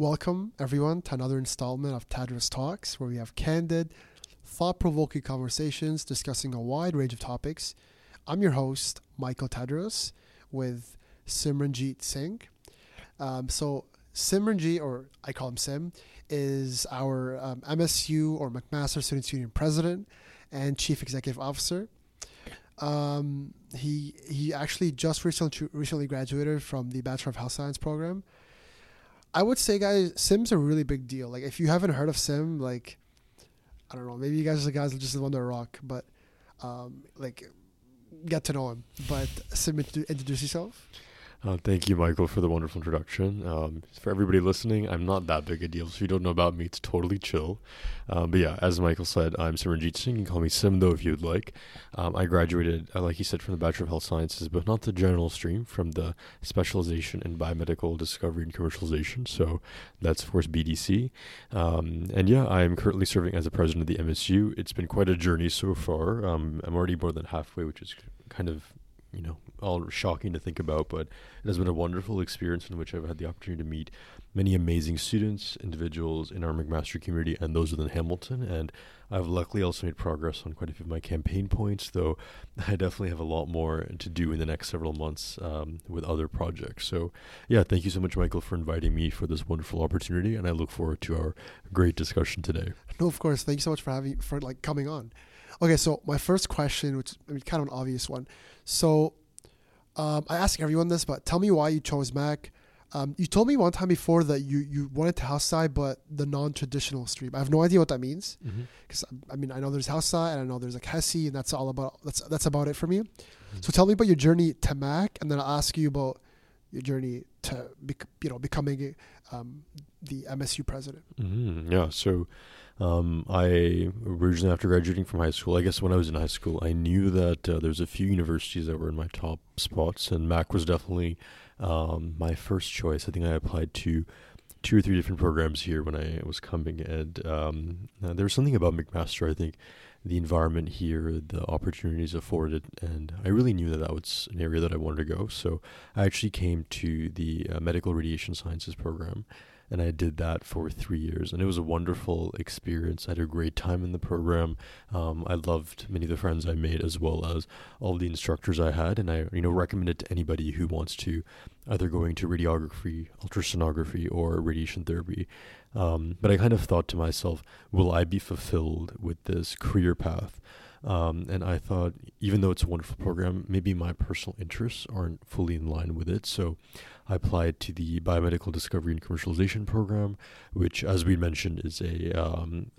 Welcome, everyone, to another installment of Tadrous Talks, where we have candid, thought provoking conversations discussing a wide range of topics. I'm your host, Michael Tadrous, with Simranjeet Singh. Um, so, Simranjeet, or I call him Sim, is our um, MSU or McMaster Students Union president and chief executive officer. Um, he he actually just recently recently graduated from the Bachelor of Health Science program. I would say, guys, Sim's a really big deal. Like, if you haven't heard of Sim, like, I don't know, maybe you guys are the guys just live a rock, but um, like, get to know him. But Sim, introduce yourself. Uh, thank you, Michael, for the wonderful introduction. Um, for everybody listening, I'm not that big a deal. So if you don't know about me, it's totally chill. Um, but yeah, as Michael said, I'm Simranjeet Singh. You can call me Sim, though, if you'd like. Um, I graduated, uh, like he said, from the Bachelor of Health Sciences, but not the general stream, from the specialization in biomedical discovery and commercialization. So that's, of course, BDC. Um, and yeah, I'm currently serving as the president of the MSU. It's been quite a journey so far. Um, I'm already more than halfway, which is kind of you know all shocking to think about, but it has been a wonderful experience in which I've had the opportunity to meet many amazing students, individuals in our McMaster community, and those within Hamilton. And I've luckily also made progress on quite a few of my campaign points, though I definitely have a lot more to do in the next several months um, with other projects. So, yeah, thank you so much, Michael, for inviting me for this wonderful opportunity, and I look forward to our great discussion today. No, of course. Thank you so much for having for like coming on. Okay, so my first question, which is kind of an obvious one. So um, I ask everyone this, but tell me why you chose Mac. Um, you told me one time before that you, you wanted to house side, but the non traditional stream. I have no idea what that means because mm-hmm. I mean I know there's house sci and I know there's like HESI and that's all about that's that's about it for me. Mm-hmm. So tell me about your journey to Mac, and then I'll ask you about your journey to bec- you know becoming um, the MSU president. Mm-hmm. Yeah, so um, I originally, after graduating from high school, I guess when I was in high school, I knew that uh, there's a few universities that were in my top spots, and Mac was definitely um, my first choice. I think I applied to two or three different programs here when I was coming, and um, uh, there was something about McMaster. I think the environment here, the opportunities afforded, and I really knew that that was an area that I wanted to go. So I actually came to the uh, medical radiation sciences program and I did that for three years, and it was a wonderful experience. I had a great time in the program. Um, I loved many of the friends I made, as well as all the instructors I had, and I, you know, recommend it to anybody who wants to either go into radiography, ultrasonography, or radiation therapy. Um, but I kind of thought to myself, will I be fulfilled with this career path? Um, and I thought, even though it's a wonderful program, maybe my personal interests aren't fully in line with it. So I applied to the Biomedical Discovery and Commercialization Program, which, as we mentioned, is a um,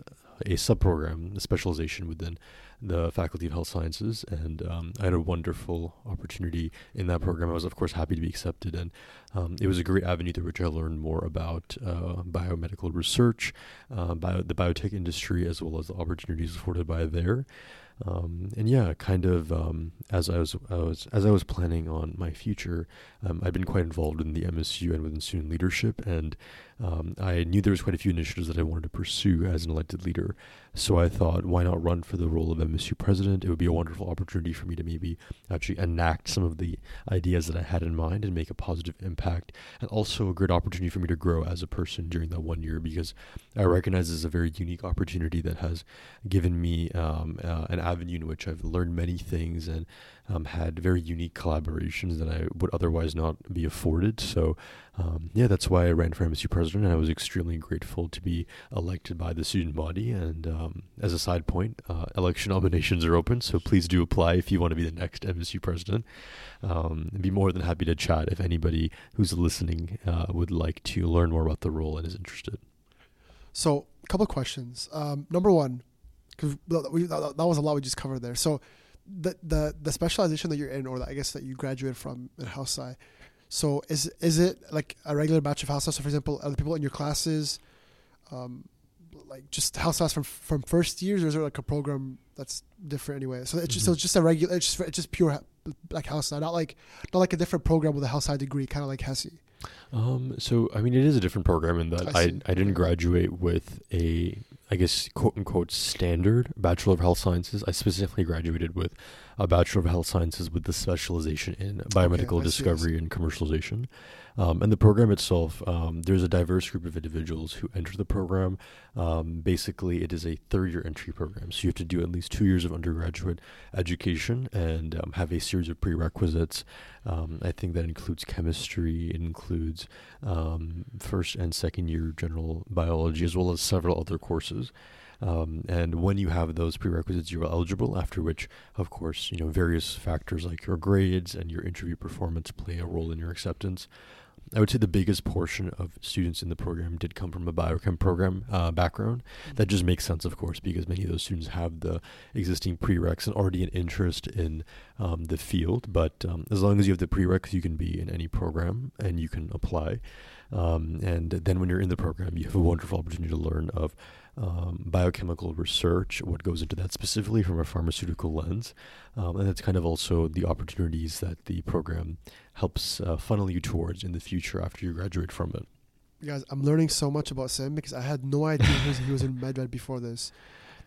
a subprogram, a specialization within the Faculty of Health Sciences, and um, I had a wonderful opportunity in that program. I was, of course, happy to be accepted, and um, it was a great avenue through which I learned more about uh, biomedical research, uh, bio, the biotech industry, as well as the opportunities afforded by there. Um, and yeah, kind of um, as I was, I was as I was planning on my future, um, I've been quite involved in the MSU and within student leadership, and um, I knew there was quite a few initiatives that I wanted to pursue as an elected leader. So I thought, why not run for the role of MSU president? It would be a wonderful opportunity for me to maybe actually enact some of the ideas that I had in mind and make a positive impact, and also a great opportunity for me to grow as a person during that one year because I recognize this is a very unique opportunity that has given me um, uh, an avenue in which I've learned many things and um, had very unique collaborations that I would otherwise not be afforded. So, um, yeah, that's why I ran for MSU president, and I was extremely grateful to be elected by the student body. And um, as a side point, uh, election nominations are open, so please do apply if you want to be the next MSU president. Um, I'd be more than happy to chat if anybody who's listening uh, would like to learn more about the role and is interested. So, a couple of questions. Um, number one, because that was a lot we just covered there. So, the the the specialization that you're in, or I guess that you graduated from in house sci. So is is it like a regular batch of house sci? So for example, are the people in your classes, um, like just house sci from from first years, or is there like a program that's different anyway? So it's just, mm-hmm. so it's just a regular, it's just it's just pure like house sci, not like not like a different program with a house sci degree, kind of like HESI. Um, so I mean, it is a different program in that I I. I, didn't graduate with a I guess quote unquote standard bachelor of health sciences. I specifically graduated with a bachelor of health sciences with the specialization in biomedical I discovery and commercialization. Um, and the program itself, um, there's a diverse group of individuals who enter the program. Um, basically, it is a third year entry program, so you have to do at least two years of undergraduate education and um, have a series of prerequisites. Um, I think that includes chemistry, it includes um, first and second year general biology, as well as several other courses. Um, and when you have those prerequisites, you're eligible. After which, of course, you know various factors like your grades and your interview performance play a role in your acceptance. I would say the biggest portion of students in the program did come from a biochem program uh, background. That just makes sense, of course, because many of those students have the existing prereqs and already an interest in um, the field. But um, as long as you have the prereqs, you can be in any program and you can apply. Um, and then when you're in the program, you have a wonderful opportunity to learn of um, biochemical research, what goes into that specifically from a pharmaceutical lens. Um, and that's kind of also the opportunities that the program helps uh, funnel you towards in the future after you graduate from it. Guys, I'm learning so much about Sam because I had no idea he was, he was in MedRad before this.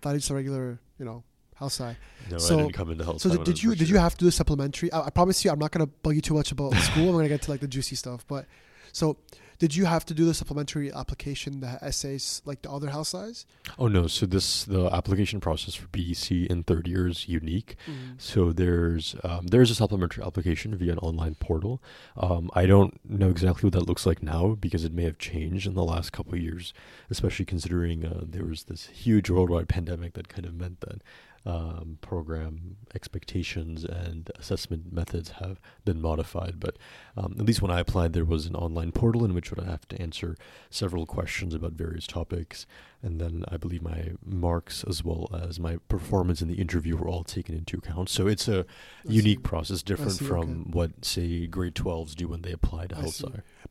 thought he's a regular, you know, health sci. No, So- I didn't come into health. So did, did you did you have to do supplementary? I, I promise you, I'm not gonna bug you too much about school. I'm gonna get to like the juicy stuff. But so, did you have to do the supplementary application, the essays, like the other house size? Oh no! So this the application process for BDC in third year is unique. So there's um, there's a supplementary application via an online portal. Um, I don't know exactly what that looks like now because it may have changed in the last couple of years, especially considering uh, there was this huge worldwide pandemic that kind of meant that um, program expectations and assessment methods have been modified. But um, at least when I applied, there was an online portal in which would I have to answer several questions about various topics, and then I believe my marks as well as my performance in the interview were all taken into account. So it's a I unique see. process, different see, from okay. what say grade 12s do when they apply to I health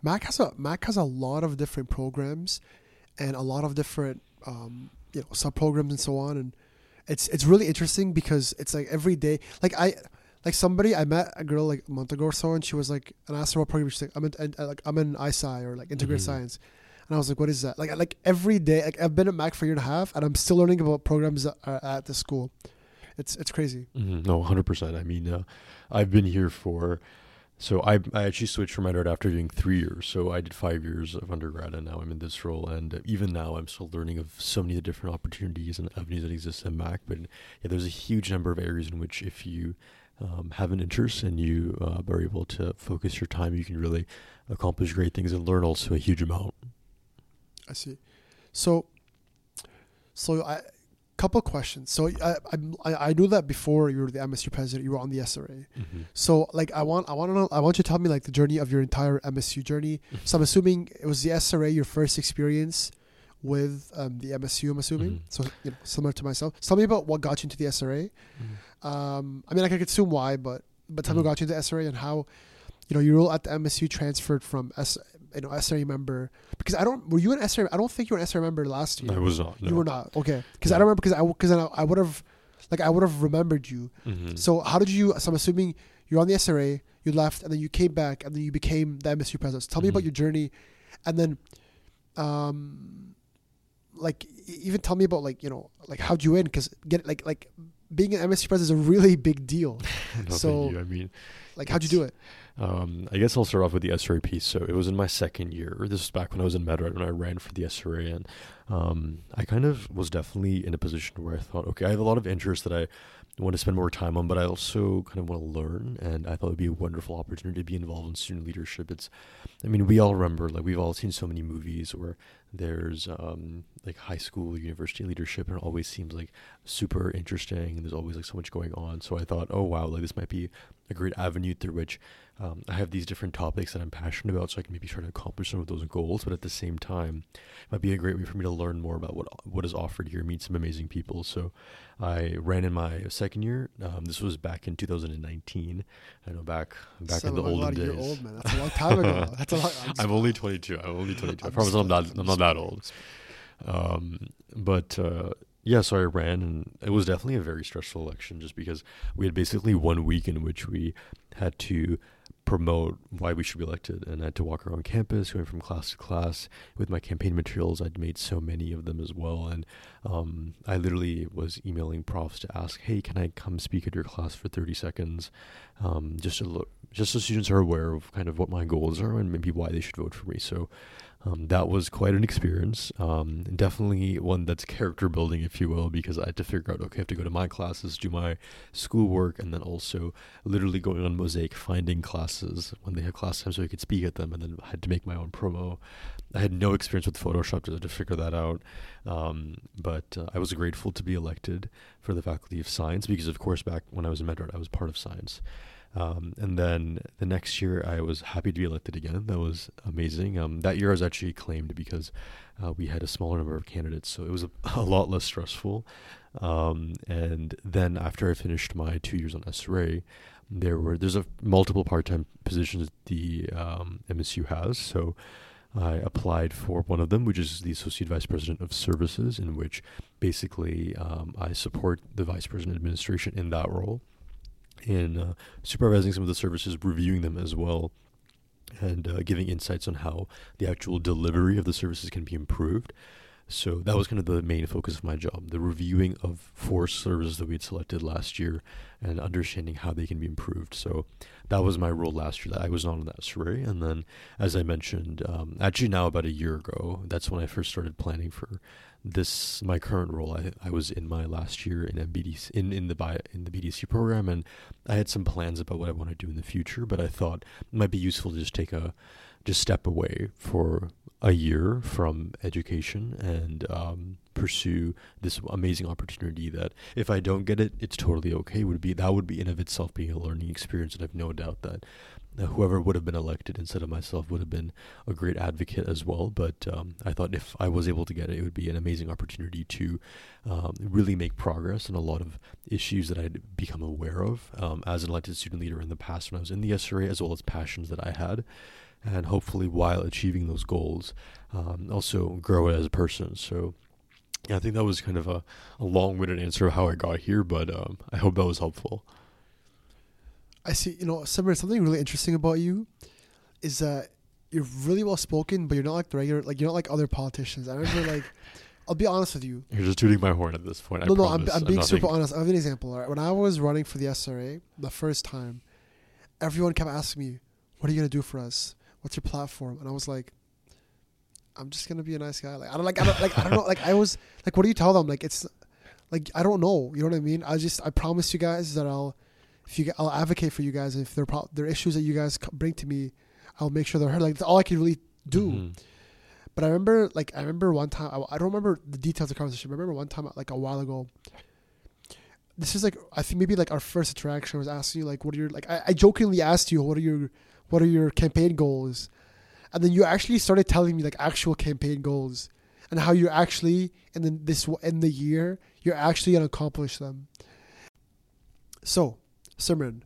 Mac has a Mac has a lot of different programs, and a lot of different um, you know sub programs and so on. And it's it's really interesting because it's like every day. Like I like somebody I met a girl like a month ago or so, and she was like, and I asked her what program she's like, I'm in and, uh, like I'm in ISci or like integrated Mhm. science. And I was like, "What is that?" Like, like every day, like I've been at Mac for a year and a half, and I'm still learning about programs that are at the school. It's it's crazy. Mhm, No, hundred percent. I mean, uh, I've been here for. So I I actually switched from undergrad after doing three years. So I did five years of undergrad, and now I'm in this role. And even now, I'm still learning of so many different opportunities and avenues that exist in Mac. But yeah, there's a huge number of areas in which if you um, have an interest and you uh, are able to focus your time, you can really accomplish great things and learn also a huge amount. I see. So, so I, couple questions. So I, I I knew that before you were the MSU president, you were on the SRA. So like I want I want to know I want you to tell me like the journey of your entire MSU journey. So I'm assuming it was the SRA your first experience with um, the MSU. I'm assuming Mhm. so you know similar to myself. Tell me about what got you into the SRA. Um, I mean I can assume why, but but tell me Mhm. what got you into the SRA and how you know your role at the MSU transferred from S you know SRA member because I don't were you an SRA I don't think you were an SRA member last year. I was not. No. You were not okay because No. I don't remember because I because I, I would have like I would have remembered you. Mhm. So how did you? So I'm assuming you're on the SRA, you left, and then you came back, and then you became the MSU president. So tell me about Mhm. your journey, and then, um, like even tell me about like you know like how'd you in? Because get like like being an MSU president is a really big deal. So- you. I mean, Like how'd you do it? Um, I guess I'll start off with the SRA piece. So it was in my second year. This was back when I was in MedRad when I ran for the SRA, and um, I kind of was definitely in a position where I thought, okay, I have a lot of interests that I want to spend more time on, but I also kind of want to learn, and I thought it would be a wonderful opportunity to be involved in student leadership. It's, I mean, we all remember, like we've all seen so many movies where there's um, like high school, university leadership, and it always seems like super interesting, and there's always like so much going on. So I thought, oh wow, like this might be a great avenue through which um, I have these different topics that I'm passionate about, so I can maybe try to accomplish some of those goals. But at the same time, it might be a great way for me to learn more about what what is offered here, meet some amazing people. So I ran in my second year. Um, this was back in 2019. I know back back Son in the olden days. Old man. That's a long time ago. That's a long. I'm, I'm only 22. I'm only 22. I promise I'm not. I'm not that old. Um, but uh, yeah, so I ran, and it was definitely a very stressful election, just because we had basically one week in which we had to promote why we should be elected. And I had to walk around campus, going from class to class with my campaign materials. I'd made so many of them as well. And um, I literally was emailing profs to ask, hey, can I come speak at your class for 30 seconds? Um, just to look, just so students are aware of kind of what my goals are and maybe why they should vote for me. So um, that was quite an experience. Um, definitely one that's character building, if you will, because I had to figure out okay, I have to go to my classes, do my schoolwork, and then also literally going on Mosaic, finding classes when they have class time so I could speak at them, and then I had to make my own promo. I had no experience with Photoshop to, to figure that out, um, but uh, I was grateful to be elected for the Faculty of Science because, of course, back when I was in MedRad, I was part of science. Um, and then the next year, I was happy to be elected again. That was amazing. Um, that year, I was actually claimed because uh, we had a smaller number of candidates, so it was a, a lot less stressful. Um, and then after I finished my two years on SRA, there were there's a multiple part-time positions the um, MSU has. So I applied for one of them, which is the associate vice president of services, in which basically um, I support the vice president administration in that role in uh, supervising some of the services, reviewing them as well, and uh, giving insights on how the actual delivery of the services can be improved. So that was kind of the main focus of my job, the reviewing of four services that we had selected last year and understanding how they can be improved. So that was my role last year that I was on that survey. And then, as I mentioned, um, actually now about a year ago, that's when I first started planning for this my current role. I, I was in my last year in MBDC in, in the in the BDC program and I had some plans about what I want to do in the future, but I thought it might be useful to just take a just step away for a year from education and um, pursue this amazing opportunity that if I don't get it, it's totally okay. Would be that would be in of itself being a learning experience, and I've no doubt that whoever would have been elected instead of myself would have been a great advocate as well. But um, I thought if I was able to get it, it would be an amazing opportunity to um, really make progress on a lot of issues that I'd become aware of um, as an elected student leader in the past when I was in the SRA, as well as passions that I had and hopefully while achieving those goals, um, also grow as a person. So yeah, I think that was kind of a, a long-winded answer of how I got here, but um, I hope that was helpful. I see. You know, Simran, something really interesting about you is that you're really well spoken, but you're not like the regular, like you're not like other politicians. I remember, like, I'll be honest with you. You're just tooting my horn at this point. No, I no, I'm, I'm being I'm super honest. I have an example. Right? When I was running for the SRA the first time, everyone kept asking me, "What are you gonna do for us? What's your platform?" And I was like, "I'm just gonna be a nice guy." Like I don't like I don't like I don't know. Like I was like, "What do you tell them?" Like it's like I don't know. You know what I mean? I just I promise you guys that I'll if you I'll advocate for you guys. If there are there are issues that you guys bring to me, I'll make sure they're heard. Like that's all I can really do. Mm-hmm. But I remember, like, I remember one time. I, I, don't remember the details of the conversation. I remember one time, like a while ago. This is like I think maybe like our first interaction I was asking you like, what are your like? I, I jokingly asked you, what are your what are your campaign goals, and then you actually started telling me like actual campaign goals and how you're actually in the, this in the year you're actually gonna accomplish them. So Simran,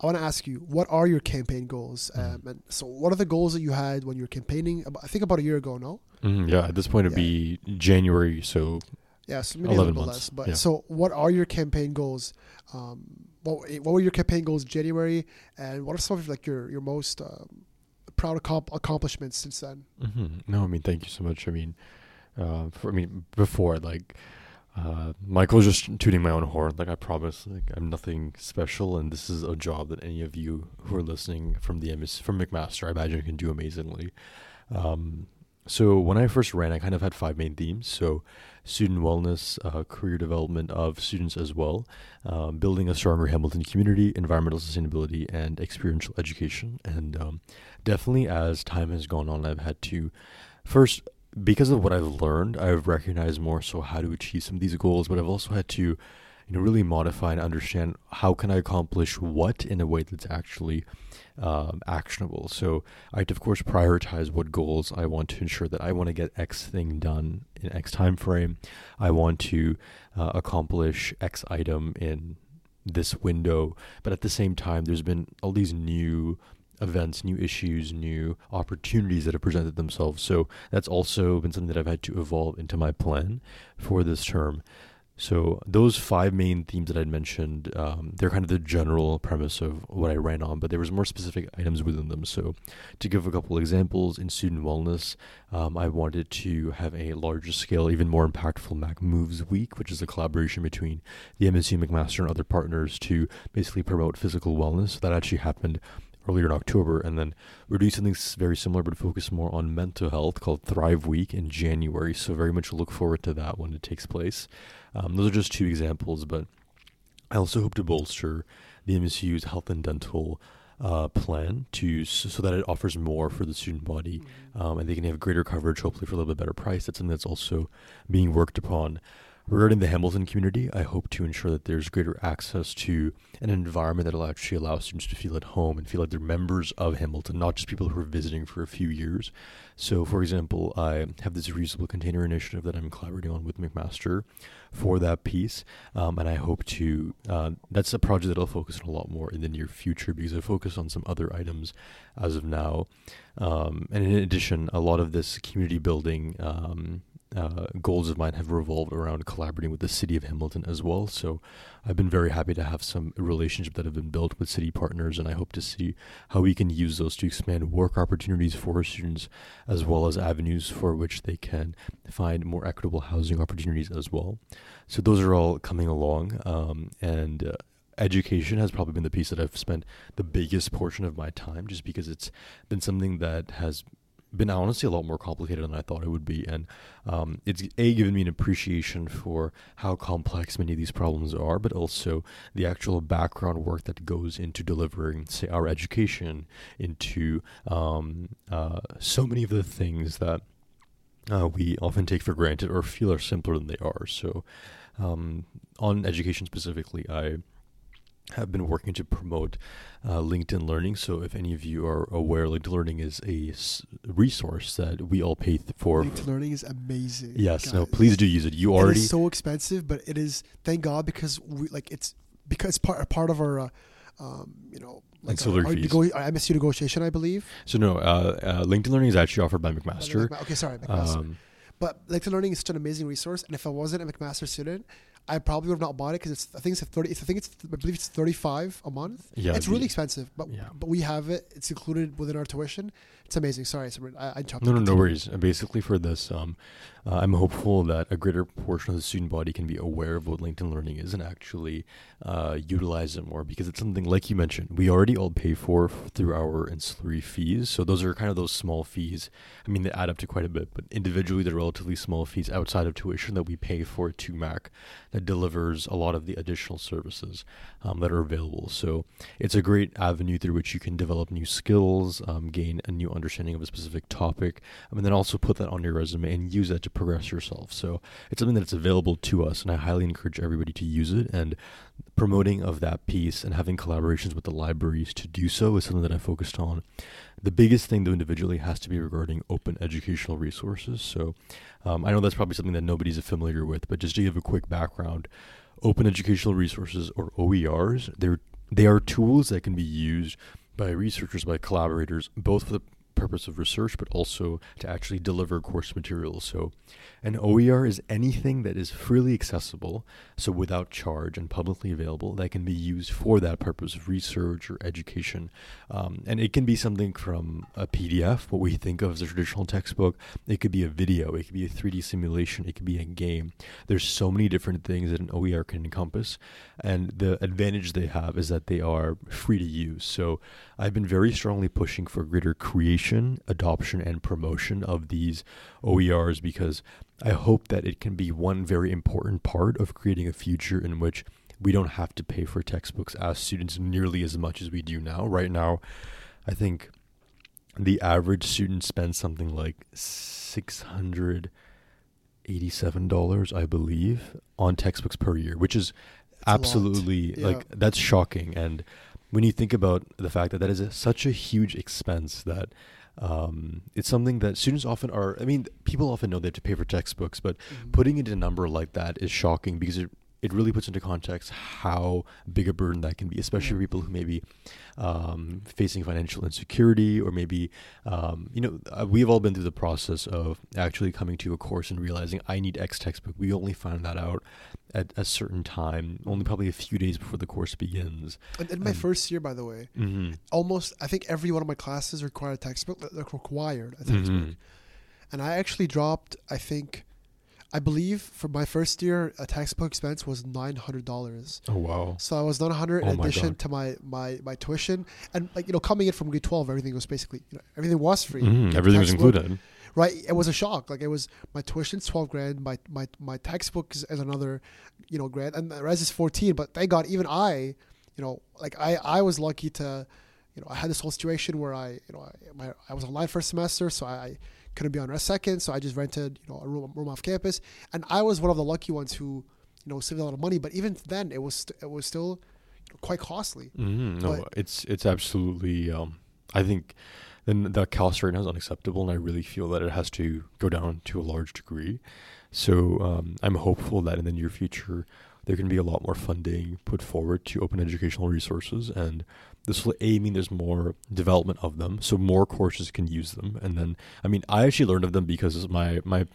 I want to ask you, what are your campaign goals? Mm. Um, and so, what are the goals that you had when you were campaigning? I think about a year ago, no? Mm, yeah, at this point, it'd yeah. be January, so yeah, so maybe 11 a little months. less. But yeah. so, what are your campaign goals? Um, what what were your campaign goals in January, and what are some of like your your most um, proud accomplishments since then? Mm-hmm. No, I mean, thank you so much. I mean, uh, for I mean, before like uh, Michael's just tooting my own horn. Like I promise, like I'm nothing special, and this is a job that any of you who are listening from the MS from McMaster, I imagine, can do amazingly. Um, so when I first ran, I kind of had five main themes. So student wellness, uh, career development of students as well, um, building a stronger Hamilton community, environmental sustainability, and experiential education. And um, definitely, as time has gone on, I've had to first because of what I've learned, I've recognized more so how to achieve some of these goals, but I've also had to, you know, really modify and understand how can I accomplish what in a way that's actually um, actionable. So I have to, of course, prioritize what goals I want to ensure that I want to get X thing done in X time frame. I want to uh, accomplish X item in this window, but at the same time, there's been all these new events, new issues, new opportunities that have presented themselves. So that's also been something that I've had to evolve into my plan for this term. So those five main themes that I'd mentioned, um, they're kind of the general premise of what I ran on, but there was more specific items within them. So to give a couple examples, in student wellness, um, I wanted to have a larger scale, even more impactful Mac Moves Week, which is a collaboration between the MSU McMaster and other partners to basically promote physical wellness. That actually happened earlier in October, and then we're doing something very similar but focus more on mental health called Thrive Week in January. So very much look forward to that when it takes place. Um, those are just two examples, but I also hope to bolster the MSU's health and dental uh, plan to so that it offers more for the student body, mm-hmm. um, and they can have greater coverage, hopefully for a little bit better price. That's something that's also being worked upon. Regarding the Hamilton community, I hope to ensure that there's greater access to an environment that will actually allow students to feel at home and feel like they're members of Hamilton, not just people who are visiting for a few years. So, for example, I have this reusable container initiative that I'm collaborating on with McMaster for that piece, um, and I hope to. Uh, that's a project that I'll focus on a lot more in the near future because I focus on some other items as of now. Um, and in addition, a lot of this community building um, uh, goals of mine have revolved around collaborating with the city of Hamilton as well. So I've been very happy to have some relationship that have been built with city partners, and I hope to see how we can use those to expand work opportunities for students as well as avenues for which they can find more equitable housing opportunities as well. So those are all coming along, um, and. Uh, education has probably been the piece that I've spent the biggest portion of my time just because it's been something that has been honestly a lot more complicated than I thought it would be, and um, it's a given me an appreciation for how complex many of these problems are, but also the actual background work that goes into delivering, say, our education, into um, uh, so many of the things that uh, we often take for granted or feel are simpler than they are. So, um, on education specifically, I have been working to promote uh, LinkedIn Learning. So, if any of you are aware, LinkedIn Learning is a s- resource that we all pay th- for. LinkedIn Learning is amazing. Yes, guys. no, please do use it. You already. Is so expensive, but it is thank God because we like it's because part part of our, uh, um, you know. Like our, our, nego- our, MSU negotiation, I believe. So no, uh, uh, LinkedIn Learning is actually offered by McMaster. okay, sorry, McMaster. Um, but LinkedIn Learning is such an amazing resource, and if I wasn't a McMaster student, I probably would have not bought it because it's I think it's thirty. I think it's I believe it's thirty five a month. Yeah, it's really expensive, but yeah. but we have it. It's included within our tuition. It's amazing. Sorry, I, I chopped. No, no, no worries. Basically, for this, um, uh, I'm hopeful that a greater portion of the student body can be aware of what LinkedIn Learning is and actually uh, utilize it more because it's something like you mentioned we already all pay for through our ancillary fees. So those are kind of those small fees. I mean, they add up to quite a bit, but individually, they're relatively small fees outside of tuition that we pay for to Mac that delivers a lot of the additional services um, that are available. So it's a great avenue through which you can develop new skills, um, gain a new understanding of a specific topic, um, and then also put that on your resume and use that to progress yourself. So it's something that's available to us, and I highly encourage everybody to use it. And promoting of that piece and having collaborations with the libraries to do so is something that I focused on. The biggest thing, though, individually has to be regarding open educational resources. So um, I know that's probably something that nobody's familiar with, but just to give a quick background, open educational resources or OERs, they're they are tools that can be used by researchers, by collaborators, both for the purpose of research, but also to actually deliver course materials. So, an OER is anything that is freely accessible, so without charge and publicly available, that can be used for that purpose of research or education. Um, and it can be something from a PDF, what we think of as a traditional textbook. It could be a video, it could be a 3D simulation, it could be a game. There's so many different things that an OER can encompass. And the advantage they have is that they are free to use. So, I've been very strongly pushing for greater creation, adoption, and promotion of these OERs because I hope that it can be one very important part of creating a future in which we don't have to pay for textbooks as students nearly as much as we do now. Right now, I think the average student spends something like six hundred eighty-seven dollars, I believe, on textbooks per year, which is absolutely yeah. like that's shocking. And when you think about the fact that that is a, such a huge expense that um, it's something that students often are. I mean, people often know they have to pay for textbooks, but mm-hmm. putting it in a number like that is shocking because it it really puts into context how big a burden that can be, especially for people who may be um, facing financial insecurity or maybe, um, you know, uh, we've all been through the process of actually coming to a course and realizing I need X textbook. We only found that out at a certain time, only probably a few days before the course begins. And in my And- first year, by the way, Mm-hmm. almost I think every one of my classes required a textbook. Like required a textbook, Mhm. and I actually dropped. I think, I believe for my first year, a textbook expense was nine hundred dollars. Oh wow. So I was nine hundred Oh in addition God. to my, my my tuition, and like you know, coming in from grade twelve, everything was basically you know, everything was free. Mm-hmm. The Everything was included. Right, it was a shock. Like it was my tuition's twelve grand, my my my textbook is, is another, you know, grand, and the res is fourteen. But thank God, even I, you know, like I I was lucky to, you know, I had this whole situation where I you know I, my, I was online first semester, so I couldn't be on a second, so I just rented you know a room room off campus, and I was one of the lucky ones who, you know, saved a lot of money. But even then, it was st- it was still quite costly. Mm-hmm. No, But- it's it's absolutely. Um, I think then the cost right now is unacceptable, and I really feel that it has to go down to a large degree. So um, I'm hopeful that in the near future there can be a lot more funding put forward to open educational resources, and this will a mean there's more development of them, so more courses can use them. And then, I mean, I actually learned of them because my my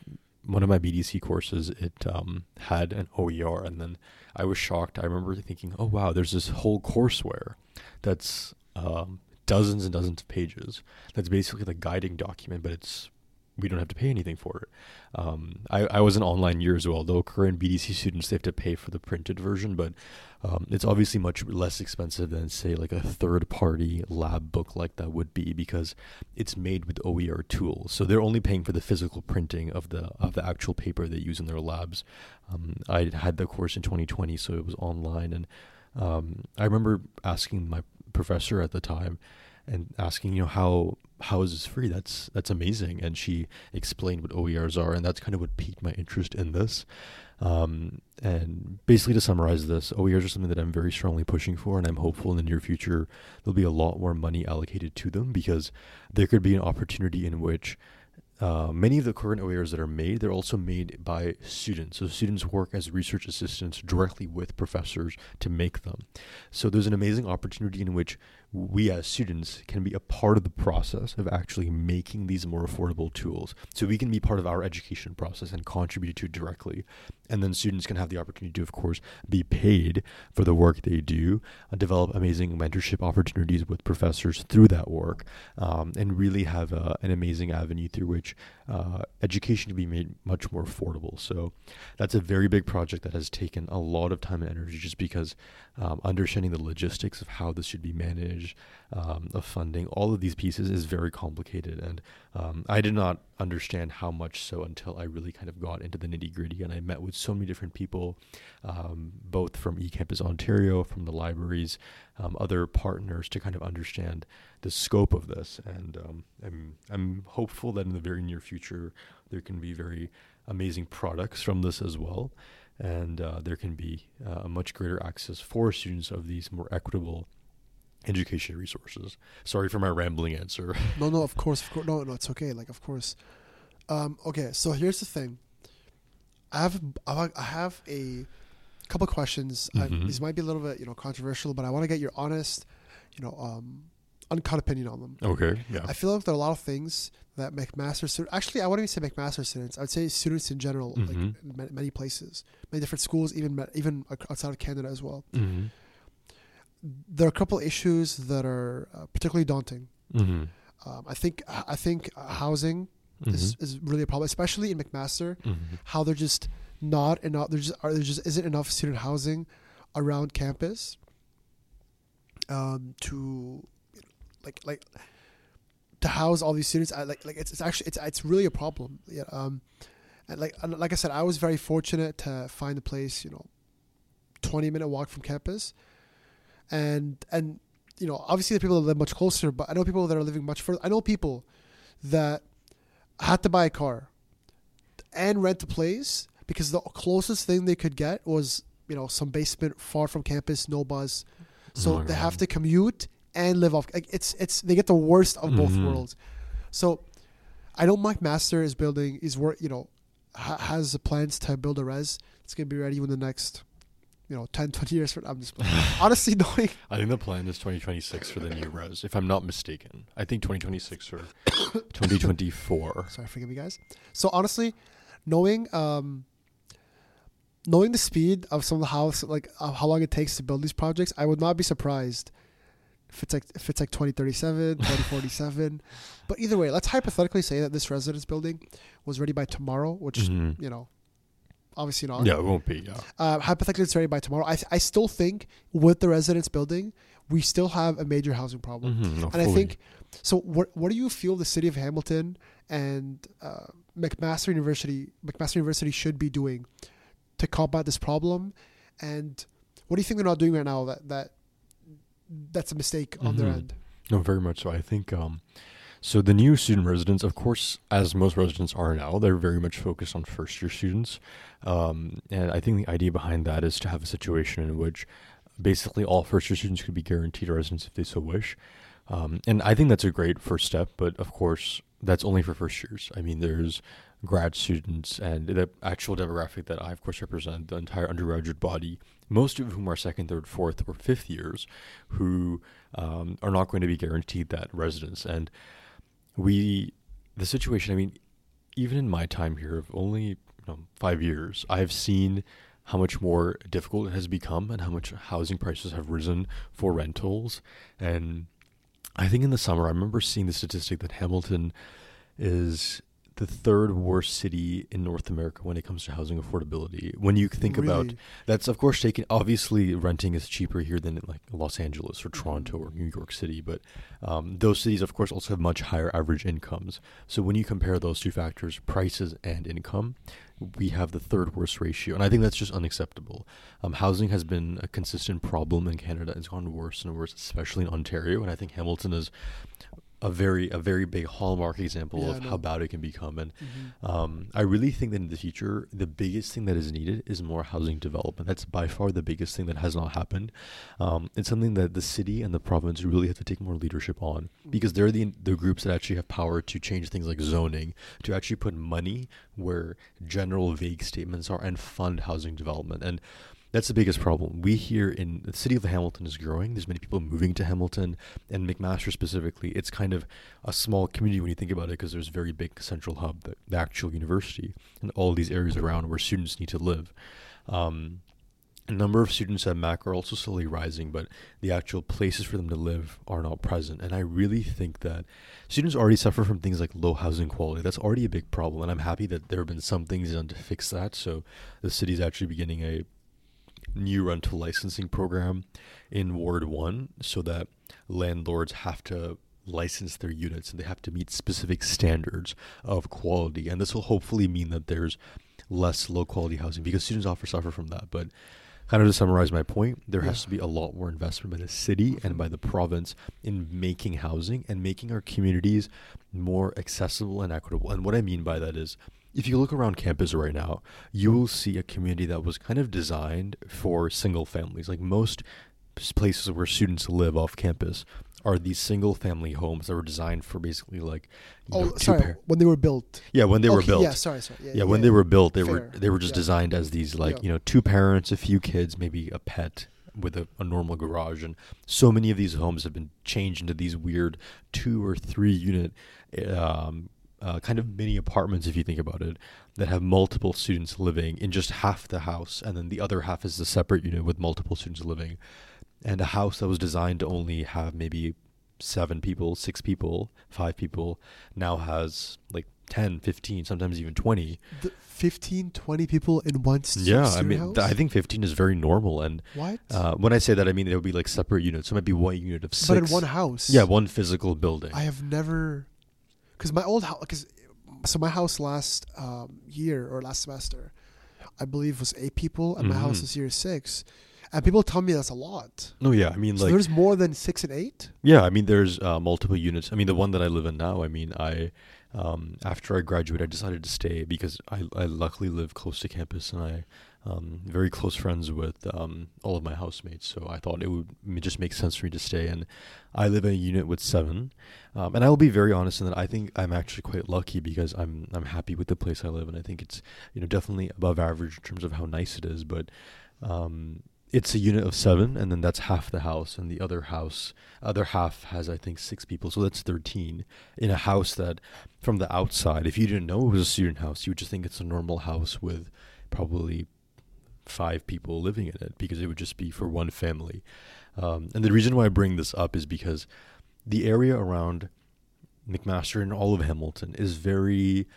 one of my BDC courses it um, had an OER, and then I was shocked. I remember thinking, "Oh wow, there's this whole courseware that's um, dozens and dozens of pages. That's basically the guiding document, but it's we don't have to pay anything for it." Um, I, I was an online year as well, though. Current BDC students they have to pay for the printed version, but um, it's obviously much less expensive than say like a third-party lab book like that would be because it's made with OER tools. So they're only paying for the physical printing of the of the actual paper they use in their labs. Um, I had the course in 2020, so it was online, and um, I remember asking my professor at the time and asking, you know, how this free? That's that's amazing. And she explained what OERs are, and that's kind of what piqued my interest in this. Um, and basically, to summarize this, OERs are something that I'm very strongly pushing for, and I'm hopeful in the near future there'll be a lot more money allocated to them because there could be an opportunity in which uh, many of the current OERs that are made, they're also made by students. So students work as research assistants directly with professors to make them. So there's an amazing opportunity in which we as students can be a part of the process of actually making these more affordable tools. So we can be part of our education process and contribute to it directly. And then students can have the opportunity to, of course, be paid for the work they do, uh, develop amazing mentorship opportunities with professors through that work, um, and really have uh, an amazing avenue through which uh, education to be made much more affordable. So that's a very big project that has taken a lot of time and energy just because um, understanding the logistics of how this should be managed, um, of funding, all of these pieces is very complicated. And um, I did not understand how much so until I really kind of got into the nitty gritty and I met with so many different people, um, both from eCampus Ontario, from the libraries, um, other partners to kind of understand the scope of this. And um, I'm, I'm hopeful that in the very near future, there can be very amazing products from this as well and uh, there can be uh, a much greater access for students of these more equitable education resources. Sorry for my rambling answer. No, no, of course, of course, no, no, it's okay. Like, of course. Um, okay, so here's the thing. I have I have- a couple questions. I, Mhm. these might be a little bit, you know, controversial, but I want to get your honest, you know, um, uncut opinion on them. okay, yeah. I feel like there are a lot of things that McMaster students. Actually, I wouldn't even say McMaster students. I would say students in general, like Mhm. in many places, many different schools, even even outside of Canada as well. mm-hmm. There are a couple issues that are uh, particularly daunting. Mm-hmm. Um, I think I think housing Mm-hmm. is, is really a problem, especially in McMaster. Mm-hmm. How they're just not enough. There just are there just isn't enough student housing around campus. Um, to like like to house all these students, I, like like it's, it's actually it's it's really a problem. Yeah. Um, and like and like I said, I was very fortunate to find a place. You know, twenty minute walk from campus, and and you know obviously the people that live much closer, but I know people that are living much further. I know people that had to buy a car and rent a place because the closest thing they could get was you know some basement far from campus, no buzz. So Oh they have to commute and live off. Like it's it's they get the worst of both Mhm. worlds. So I know McMaster is building is work you know ha- has plans to build a res. It's gonna be ready in the next you know 10, 20 years from. I'm just honestly knowing. I think the plan is 2026 for the new rose if I'm not mistaken. I think 2026 or 2024. Sorry, forgive me, guys. So honestly, knowing um, knowing the speed of some of the house, like uh, how long it takes to build these projects, I would not be surprised if it's like if it's like 2037, 2047. but either way, let's hypothetically say that this residence building was ready by tomorrow, which Mhm. you know, obviously not. Yeah, it won't be. Yeah. Uh, hypothetically, it's ready by tomorrow. I, th- I still think with the residence building, we still have a major housing problem. Mhm, no, And I think so. What what do you feel the city of Hamilton and uh, McMaster University McMaster University should be doing to combat this problem? And what do you think they're not doing right now that that that's a mistake on their Mhm. end? No, very much so. I think um, so. The new student residents, of course, as most residents are now, they're very much focused on first year students. Um, and I think the idea behind that is to have a situation in which basically all first year students could be guaranteed residence if they so wish. Um, and I think that's a great first step, but of course, that's only for first years. I mean, there's grad students and the actual demographic that I, of course, represent, the entire undergraduate body, most of whom are second, third, fourth, or fifth years, who um, are not going to be guaranteed that residence. And we, the situation, I mean, even in my time here of only you know, five years, I've seen how much more difficult it has become and how much housing prices have risen for rentals. And I think in the summer, I remember seeing the statistic that Hamilton is the third worst city in North America when it comes to housing affordability. When you think about that's of course taken. Obviously, renting is cheaper here than in like Los Angeles or Toronto or New York City, but um, those cities, of course, also have much higher average incomes. So when you compare those two factors, prices and income, we have the third worst ratio, and I think that's just unacceptable. Um, housing has been a consistent problem in Canada. It's gone worse and worse, especially in Ontario, and I think Hamilton is a very a very big hallmark example Yeah, of how bad it can become and Mhm. um, I really think that in the future, the biggest thing that is needed is more housing development. That's by far the biggest thing that has not happened. Um, it's something that the city and the province really have to take more leadership on because they're the the groups that actually have power to change things like zoning, to actually put money where general vague statements are, and fund housing development. And that's the biggest problem. We here in the city of Hamilton is growing. There's many people moving to Hamilton and McMaster specifically. It's kind of a small community when you think about it because there's a very big central hub, the, the actual university, and all these areas around where students need to live. Um, a number of students at Mac are also slowly rising, but the actual places for them to live are not present. And I really think that students already suffer from things like low housing quality. That's already a big problem. And I'm happy that there have been some things done to fix that. So the city's actually beginning a new rental licensing program in Ward 1 so that landlords have to license their units and they have to meet specific standards of quality. And this will hopefully mean that there's less low quality housing because students often suffer from that. But kind of to summarize my point, there has to be a lot more investment by the city and by the province in making housing and making our communities more accessible and equitable. And what I mean by that is if you look around campus right now, you will see a community that was kind of designed for single families. Like most places where students live off campus are these single family homes that were designed for basically like know, Oh, two sorry. par- when they were built. yeah, when they were built. Yeah, sorry, sorry. Yeah, Yeah, when they were built, they were they were just Yeah. designed as these like Yeah. you know two parents, a few kids, maybe a pet with a, a normal garage, and so many of these homes have been changed into these weird two or three unit, um, uh, kind of mini apartments if you think about it, that have multiple students living in just half the house, and then the other half is a separate unit with multiple students living, and a house that was designed to only have maybe seven people, six people, five people, now has like 10, 15, sometimes even 20. The 15, 20 people in one stu- Yeah, I mean, th- I think 15 is very normal. And what? uh, when I say that, I mean, there would be like separate units. So it might be one unit of six. but in one house. Yeah, one physical building. I have never, because my old house, because so my house last um, year or last semester, I believe was eight people, and my house this year is six, and people tell me that's a lot. no, yeah, I mean, So like, there's more than six and eight. yeah, I mean, there's uh, multiple units. I mean, the one that I live in now, I mean, I, um, after I graduated, I decided to stay because I, I luckily live close to campus and I, um, very close friends with um, all of my housemates. So I thought it would just make sense for me to stay. And I live in a unit with seven. Um, and I will be very honest in that I think I'm actually quite lucky because I'm I'm happy with the place I live, and I think it's you know definitely above average in terms of how nice it is. But um, it's a unit of seven, and then that's half the house, and the other house, other half has I think six people, so that's thirteen in a house that, from the outside, if you didn't know it was a student house, you would just think it's a normal house with probably five people living in it because it would just be for one family. Um, and the reason why I bring this up is because the area around McMaster and all of Hamilton is very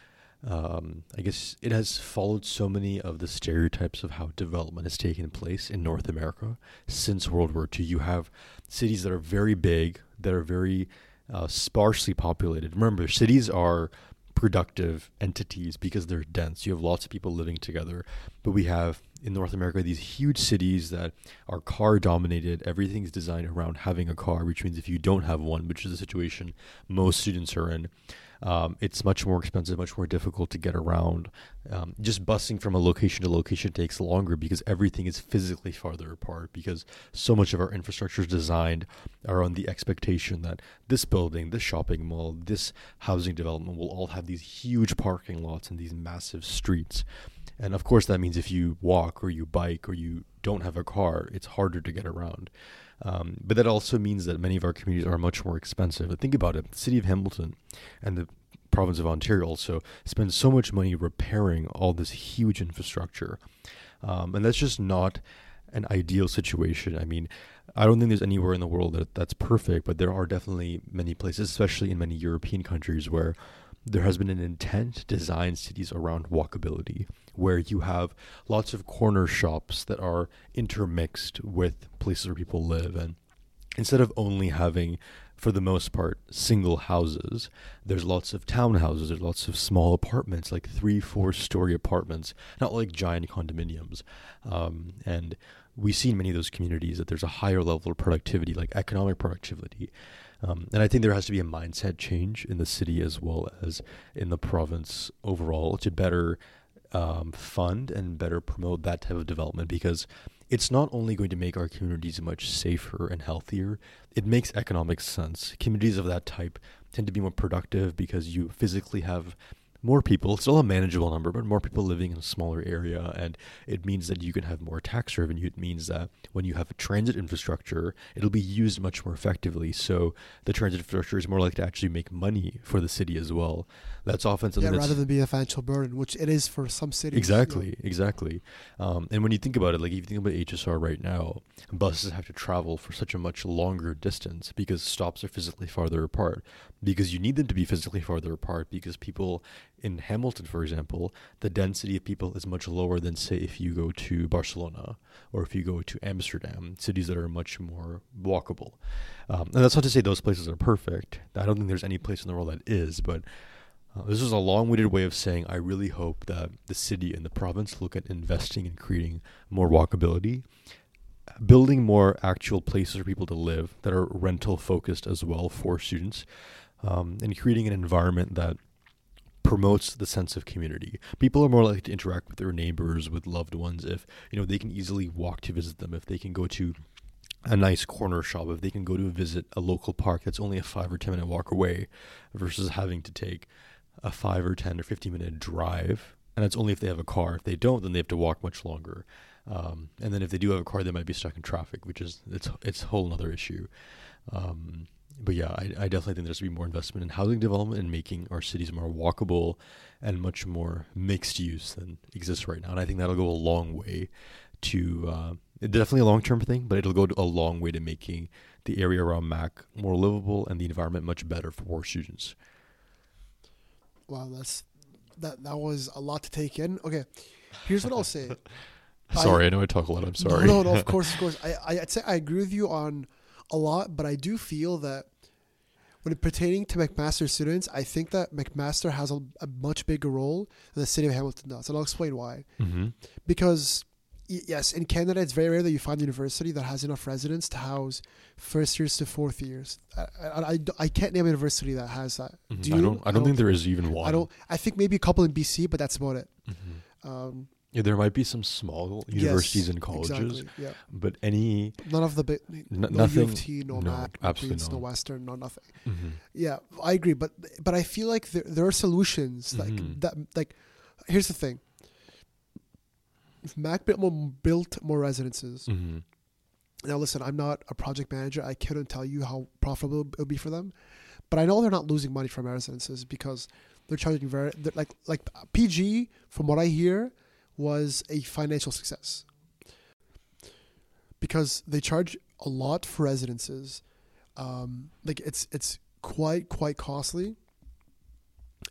um, I guess it has followed so many of the stereotypes of how development has taken place in North America since World War II. You have cities that are very big, that are very uh, sparsely populated. Remember, cities are productive entities because they're dense. You have lots of people living together. But we have in North America these huge cities that are car dominated. Everything's designed around having a car, which means if you don't have one, which is the situation most students are in, um, it's much more expensive, much more difficult to get around. Um, just busing from a location to location takes longer because everything is physically farther apart. Because so much of our infrastructure is designed around the expectation that this building, this shopping mall, this housing development will all have these huge parking lots and these massive streets. And of course, that means if you walk or you bike or you don't have a car, it's harder to get around. Um, but that also means that many of our communities are much more expensive. But think about it the city of Hamilton and the province of Ontario also spend so much money repairing all this huge infrastructure. Um, and that's just not an ideal situation. I mean, I don't think there's anywhere in the world that that's perfect, but there are definitely many places, especially in many European countries, where there has been an intent to design cities around walkability, where you have lots of corner shops that are intermixed with places where people live. And instead of only having, for the most part, single houses, there's lots of townhouses, there's lots of small apartments, like three, four story apartments, not like giant condominiums. Um, and we see in many of those communities that there's a higher level of productivity, like economic productivity. Um, and I think there has to be a mindset change in the city as well as in the province overall to better um, fund and better promote that type of development because it's not only going to make our communities much safer and healthier, it makes economic sense. Communities of that type tend to be more productive because you physically have more people, still a manageable number, but more people living in a smaller area. And it means that you can have more tax revenue. It means that when you have a transit infrastructure, it'll be used much more effectively. So the transit infrastructure is more likely to actually make money for the city as well. That's often something yeah, rather than be a financial burden, which it is for some cities. Exactly, you know. exactly. Um, and when you think about it, like if you think about HSR right now, buses have to travel for such a much longer distance because stops are physically farther apart. Because you need them to be physically farther apart because people in Hamilton, for example, the density of people is much lower than say if you go to Barcelona or if you go to Amsterdam, cities that are much more walkable. Um, and that's not to say those places are perfect. I don't think there's any place in the world that is, but uh, this is a long-winded way of saying I really hope that the city and the province look at investing in creating more walkability, building more actual places for people to live that are rental focused as well for students, um, and creating an environment that promotes the sense of community. People are more likely to interact with their neighbors, with loved ones, if you know they can easily walk to visit them, if they can go to a nice corner shop, if they can go to visit a local park that's only a five or ten minute walk away, versus having to take a five or 10 or 15 minute drive. And that's only if they have a car. If they don't, then they have to walk much longer. Um, and then if they do have a car, they might be stuck in traffic, which is it's it's a whole other issue. Um, but yeah, I, I definitely think there's to be more investment in housing development and making our cities more walkable and much more mixed use than exists right now. And I think that'll go a long way to uh, definitely a long term thing, but it'll go a long way to making the area around Mac more livable and the environment much better for students. Wow, that's that that was a lot to take in. Okay, here's what I'll say. sorry, I, I, know I talk a lot. I'm sorry. No, no, no of course, of course. I, I, would say I agree with you on a lot, but I do feel that when pertaining to McMaster students, I think that McMaster has a, a much bigger role than the city of Hamilton does, and I'll explain why. Mm-hmm. Because yes, in Canada, it's very rare that you find a university that has enough residents to house first years to fourth years. I, I, I, I can't name a university that has that. Mm-hmm. Do you? I don't. I don't think there is even one. I don't. I think maybe a couple in BC, but that's about it. Mm-hmm. Um, yeah, there might be some small universities yes, and colleges, exactly, yeah. but any none of the big no nothing, U of T, no, no Mac, no no. Western, no nothing. Mm-hmm. Yeah, I agree, but but I feel like there there are solutions like Mhm. that. Like, here's the thing: if Mac built more, built more residences, Mm-hmm. Now, listen, I'm not a project manager. I couldn't tell you how profitable it would be for them, but I know they're not losing money from residences because they're charging very they're like like PG. From what I hear, was a financial success because they charge a lot for residences. Um, like it's it's quite quite costly.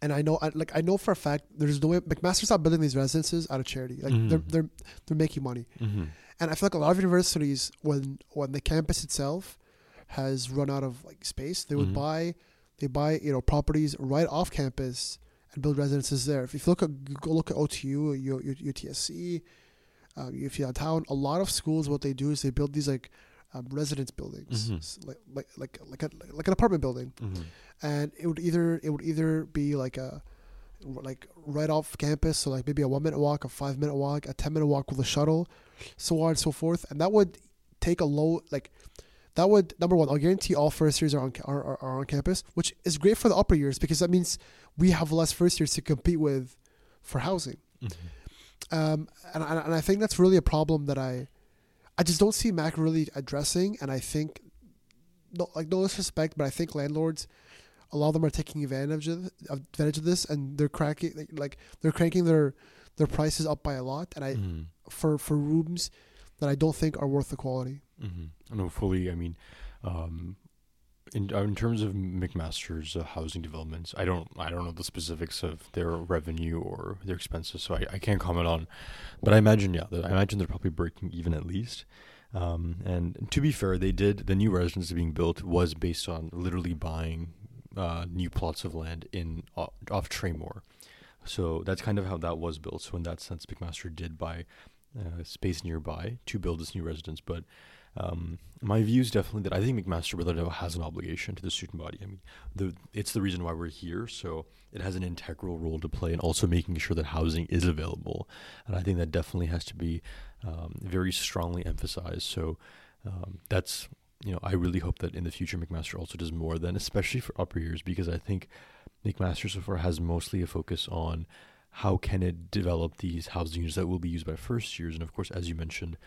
And I know, I, like I know for a fact, there's no way McMaster's not building these residences out of charity. Like Mhm. they're they're they're making money. Mm-hmm. And I feel like a lot of universities, when when the campus itself has run out of like space, they would Mhm. buy they buy you know properties right off campus and build residences there. If you look at go look at OTU, U, U, UTSC, um, UF downtown, a lot of schools what they do is they build these like um, residence buildings, Mhm. S- like like like like, a, like an apartment building, Mm-hmm. and it would either it would either be like a like right off campus, so like maybe a one minute walk, a five minute walk, a ten minute walk with a shuttle, so on and so forth, and that would take a low like that would number one. I'll guarantee all first years are on are, are, are on campus, which is great for the upper years because that means we have less first years to compete with for housing. Mm-hmm. Um, and, and and I think that's really a problem that I, I just don't see Mac really addressing. And I think, no, like no disrespect, but I think landlords, a lot of them are taking advantage of advantage of this, and they're cracking like, they're cranking their their prices up by a lot. And I Mm-hmm. for for rooms that I don't think are worth the quality. Mm-hmm. No, fully. I mean, um, in uh, in terms of McMaster's uh, housing developments, I don't I don't know the specifics of their revenue or their expenses, so I, I can't comment on. But I imagine, yeah, I imagine they're probably breaking even at least. Um, and to be fair, they did the new residence being built was based on literally buying uh, new plots of land in off, off Traymore. So that's kind of how that was built. So in that sense, McMaster did buy uh, space nearby to build this new residence, but um, my view is definitely that I think McMaster doubt has an obligation to the student body. I mean, the, it's the reason why we're here, so it has an integral role to play in also making sure that housing is available. And I think that definitely has to be um, very strongly emphasized. So um, that's, you know, I really hope that in the future McMaster also does more than, especially for upper years, because I think McMaster so far has mostly a focus on how can it develop these housing units that will be used by first years. And of course, as you mentioned,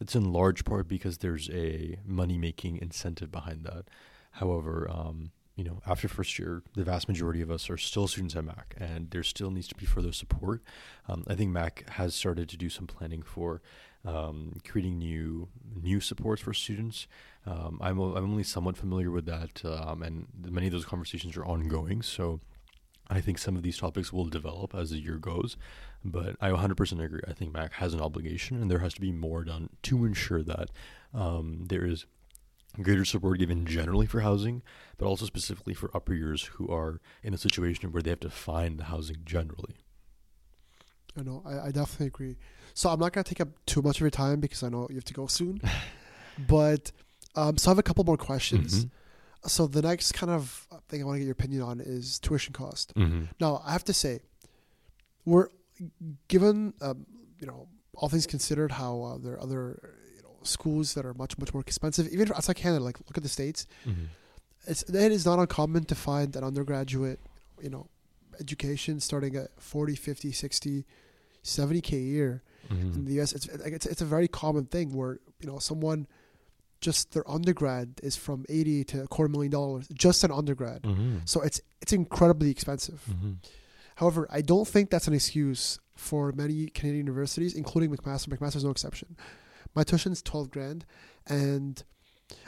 it's in large part because there's a money making incentive behind that. However, um, you know, after first year, the vast majority of us are still students at Mac, and there still needs to be further support. Um, I think Mac has started to do some planning for um, creating new new supports for students. Um, I'm I'm only somewhat familiar with that, um, and many of those conversations are ongoing. So. I think some of these topics will develop as the year goes, but I 100% agree. I think Mac has an obligation, and there has to be more done to ensure that um, there is greater support given generally for housing, but also specifically for upper years who are in a situation where they have to find the housing generally. I know, I, I definitely agree. So I'm not gonna take up too much of your time because I know you have to go soon. but um, so I have a couple more questions. So the next kind of thing I want to get your opinion on is tuition cost. Mm-hmm. Now I have to say, we're given um, you know all things considered, how uh, there are other you know schools that are much much more expensive, even outside Canada. Like look at the states. Mm-hmm. It's it is not uncommon to find an undergraduate you know education starting at 40, 50, 60, 70 k a year Mm-hmm. in the US. It's it's it's a very common thing where you know someone just their undergrad is from eighty to a quarter million dollars, just an undergrad. Mm-hmm. So it's it's incredibly expensive. Mm-hmm. However, I don't think that's an excuse for many Canadian universities, including McMaster. McMaster's no exception. My tuition's twelve grand, and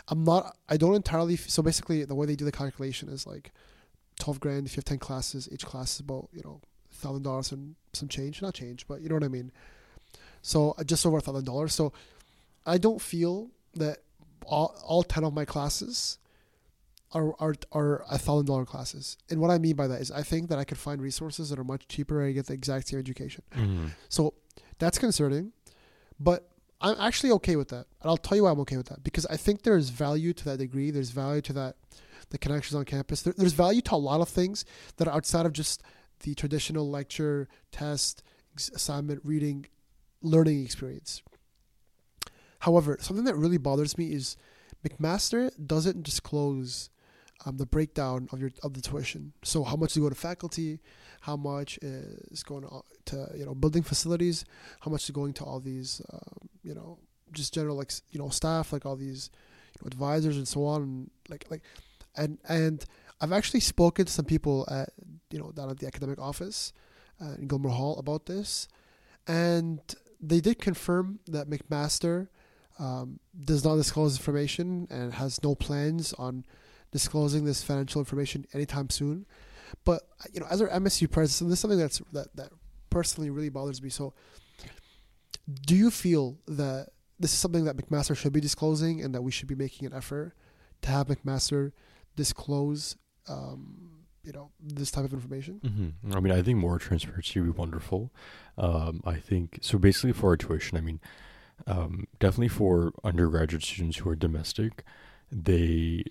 I'm not. I don't entirely. So basically, the way they do the calculation is like twelve grand. If you have ten classes, each class is about you know thousand dollars and some change. Not change, but you know what I mean. So uh, just over a thousand dollars. So I don't feel that all all ten of my classes are are are a thousand dollar classes. And what I mean by that is I think that I could find resources that are much cheaper and I get the exact same education. Mm-hmm. So that's concerning. But I'm actually okay with that. And I'll tell you why I'm okay with that. Because I think there's value to that degree. There's value to that the connections on campus. There, there's value to a lot of things that are outside of just the traditional lecture, test, assignment, reading, learning experience. However, something that really bothers me is McMaster doesn't disclose um, the breakdown of your of the tuition. So how much is go to faculty, how much is going to, to you know building facilities, how much is going to all these um, you know just general like you know staff, like all these you know, advisors and so on, and like like and and I've actually spoken to some people at you know down at the academic office uh, in Gilmour Hall about this, and they did confirm that McMaster um, does not disclose information and has no plans on disclosing this financial information anytime soon. But you know, as our MSU president, this is something that's that that personally really bothers me. So, do you feel that this is something that McMaster should be disclosing, and that we should be making an effort to have McMaster disclose, um, you know, this type of information? Mm-hmm. I mean, I think more transparency would be wonderful. Um, I think so. Basically, for our tuition, I mean, um, definitely for undergraduate students who are domestic, they,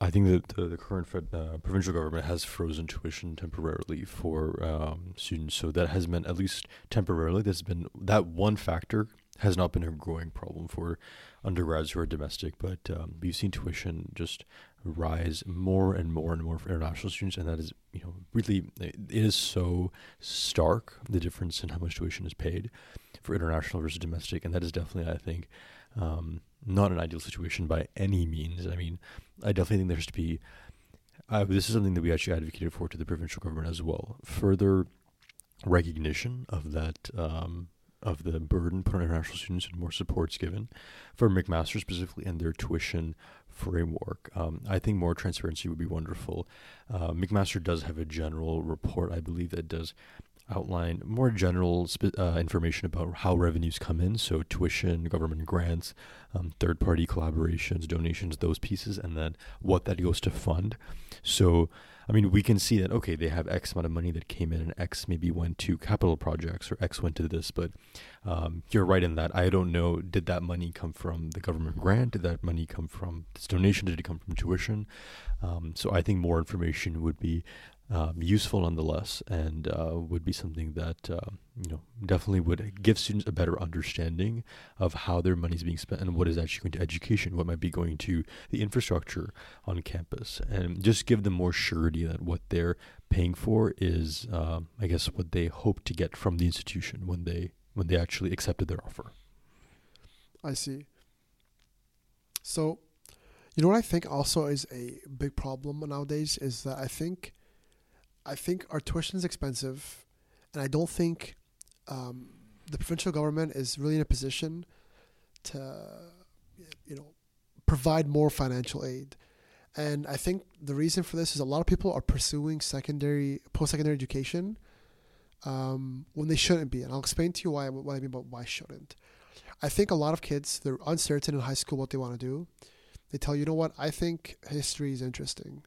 I think that the, the current fed, uh, provincial government has frozen tuition temporarily for um, students. So that has meant, at least temporarily, there's been that one factor has not been a growing problem for undergrads who are domestic, but um, we've seen tuition just rise more and more and more for international students, and that is, you know, really it is so stark the difference in how much tuition is paid for international versus domestic, and that is definitely, I think, um, not an ideal situation by any means. I mean, I definitely think there has to be. Uh, this is something that we actually advocated for to the provincial government as well. Further recognition of that um, of the burden put on international students and more supports given for McMaster specifically and their tuition framework. Um, I think more transparency would be wonderful. Uh, McMaster does have a general report, I believe, that does outline more general uh, information about how revenues come in. So, tuition, government grants, um, third party collaborations, donations, those pieces, and then what that goes to fund. So, I mean, we can see that, okay, they have X amount of money that came in, and X maybe went to capital projects, or X went to this. But um, you're right in that. I don't know, did that money come from the government grant? Did that money come from this donation? Did it come from tuition? Um, so I think more information would be um, useful nonetheless, and uh, would be something that uh, you know definitely would give students a better understanding of how their money is being spent and what is actually going to education, what might be going to the infrastructure on campus, and just give them more surety that what they're paying for is, uh, I guess, what they hope to get from the institution when they when they actually accepted their offer. I see. So, you know what I think also is a big problem nowadays is that I think, I think our tuition is expensive, and I don't think um, the provincial government is really in a position to, you know, provide more financial aid. And I think the reason for this is a lot of people are pursuing secondary, post-secondary education um, when they shouldn't be, and I'll explain to you why. What I mean by why shouldn't. I think a lot of kids they're uncertain in high school what they want to do. They tell you, you know what? I think history is interesting.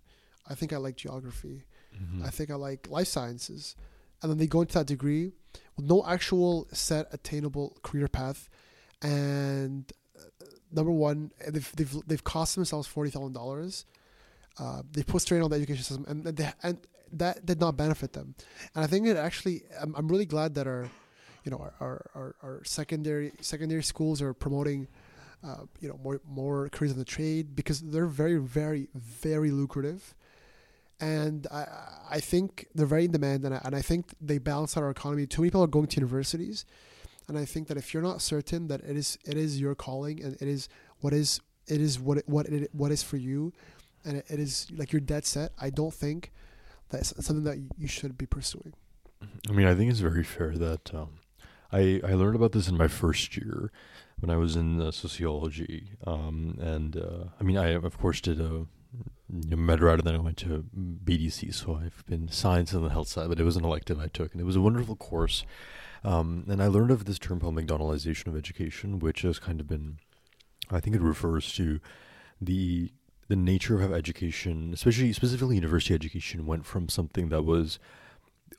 I think I like geography. Mm-hmm. I think I like life sciences. And then they go into that degree with no actual set attainable career path. And uh, number one, they've they've they've cost themselves forty thousand dollars. Uh, they put strain on the education system, and they, and that did not benefit them. And I think it actually, I'm, I'm really glad that our, you know, our, our, our, our secondary secondary schools are promoting, uh, you know, more more careers in the trade because they're very very very lucrative, and I I think they're very in demand, and I, and I think they balance out our economy. Too many people are going to universities, and I think that if you're not certain that it is it is your calling and it is what is it is what it, what it what is for you, and it, it is like you're dead set. I don't think that's something that you should be pursuing. I mean, I think it's very fair that um, I I learned about this in my first year when I was in uh, sociology, um, and uh, I mean, I of course did a MedRad, and then I went to BDC, so I've been science on the health side, but it was an elective I took, and it was a wonderful course. Um, and I learned of this term called McDonaldization of education, which has kind of been, I think it refers to the the nature of how education, especially specifically university education, went from something that was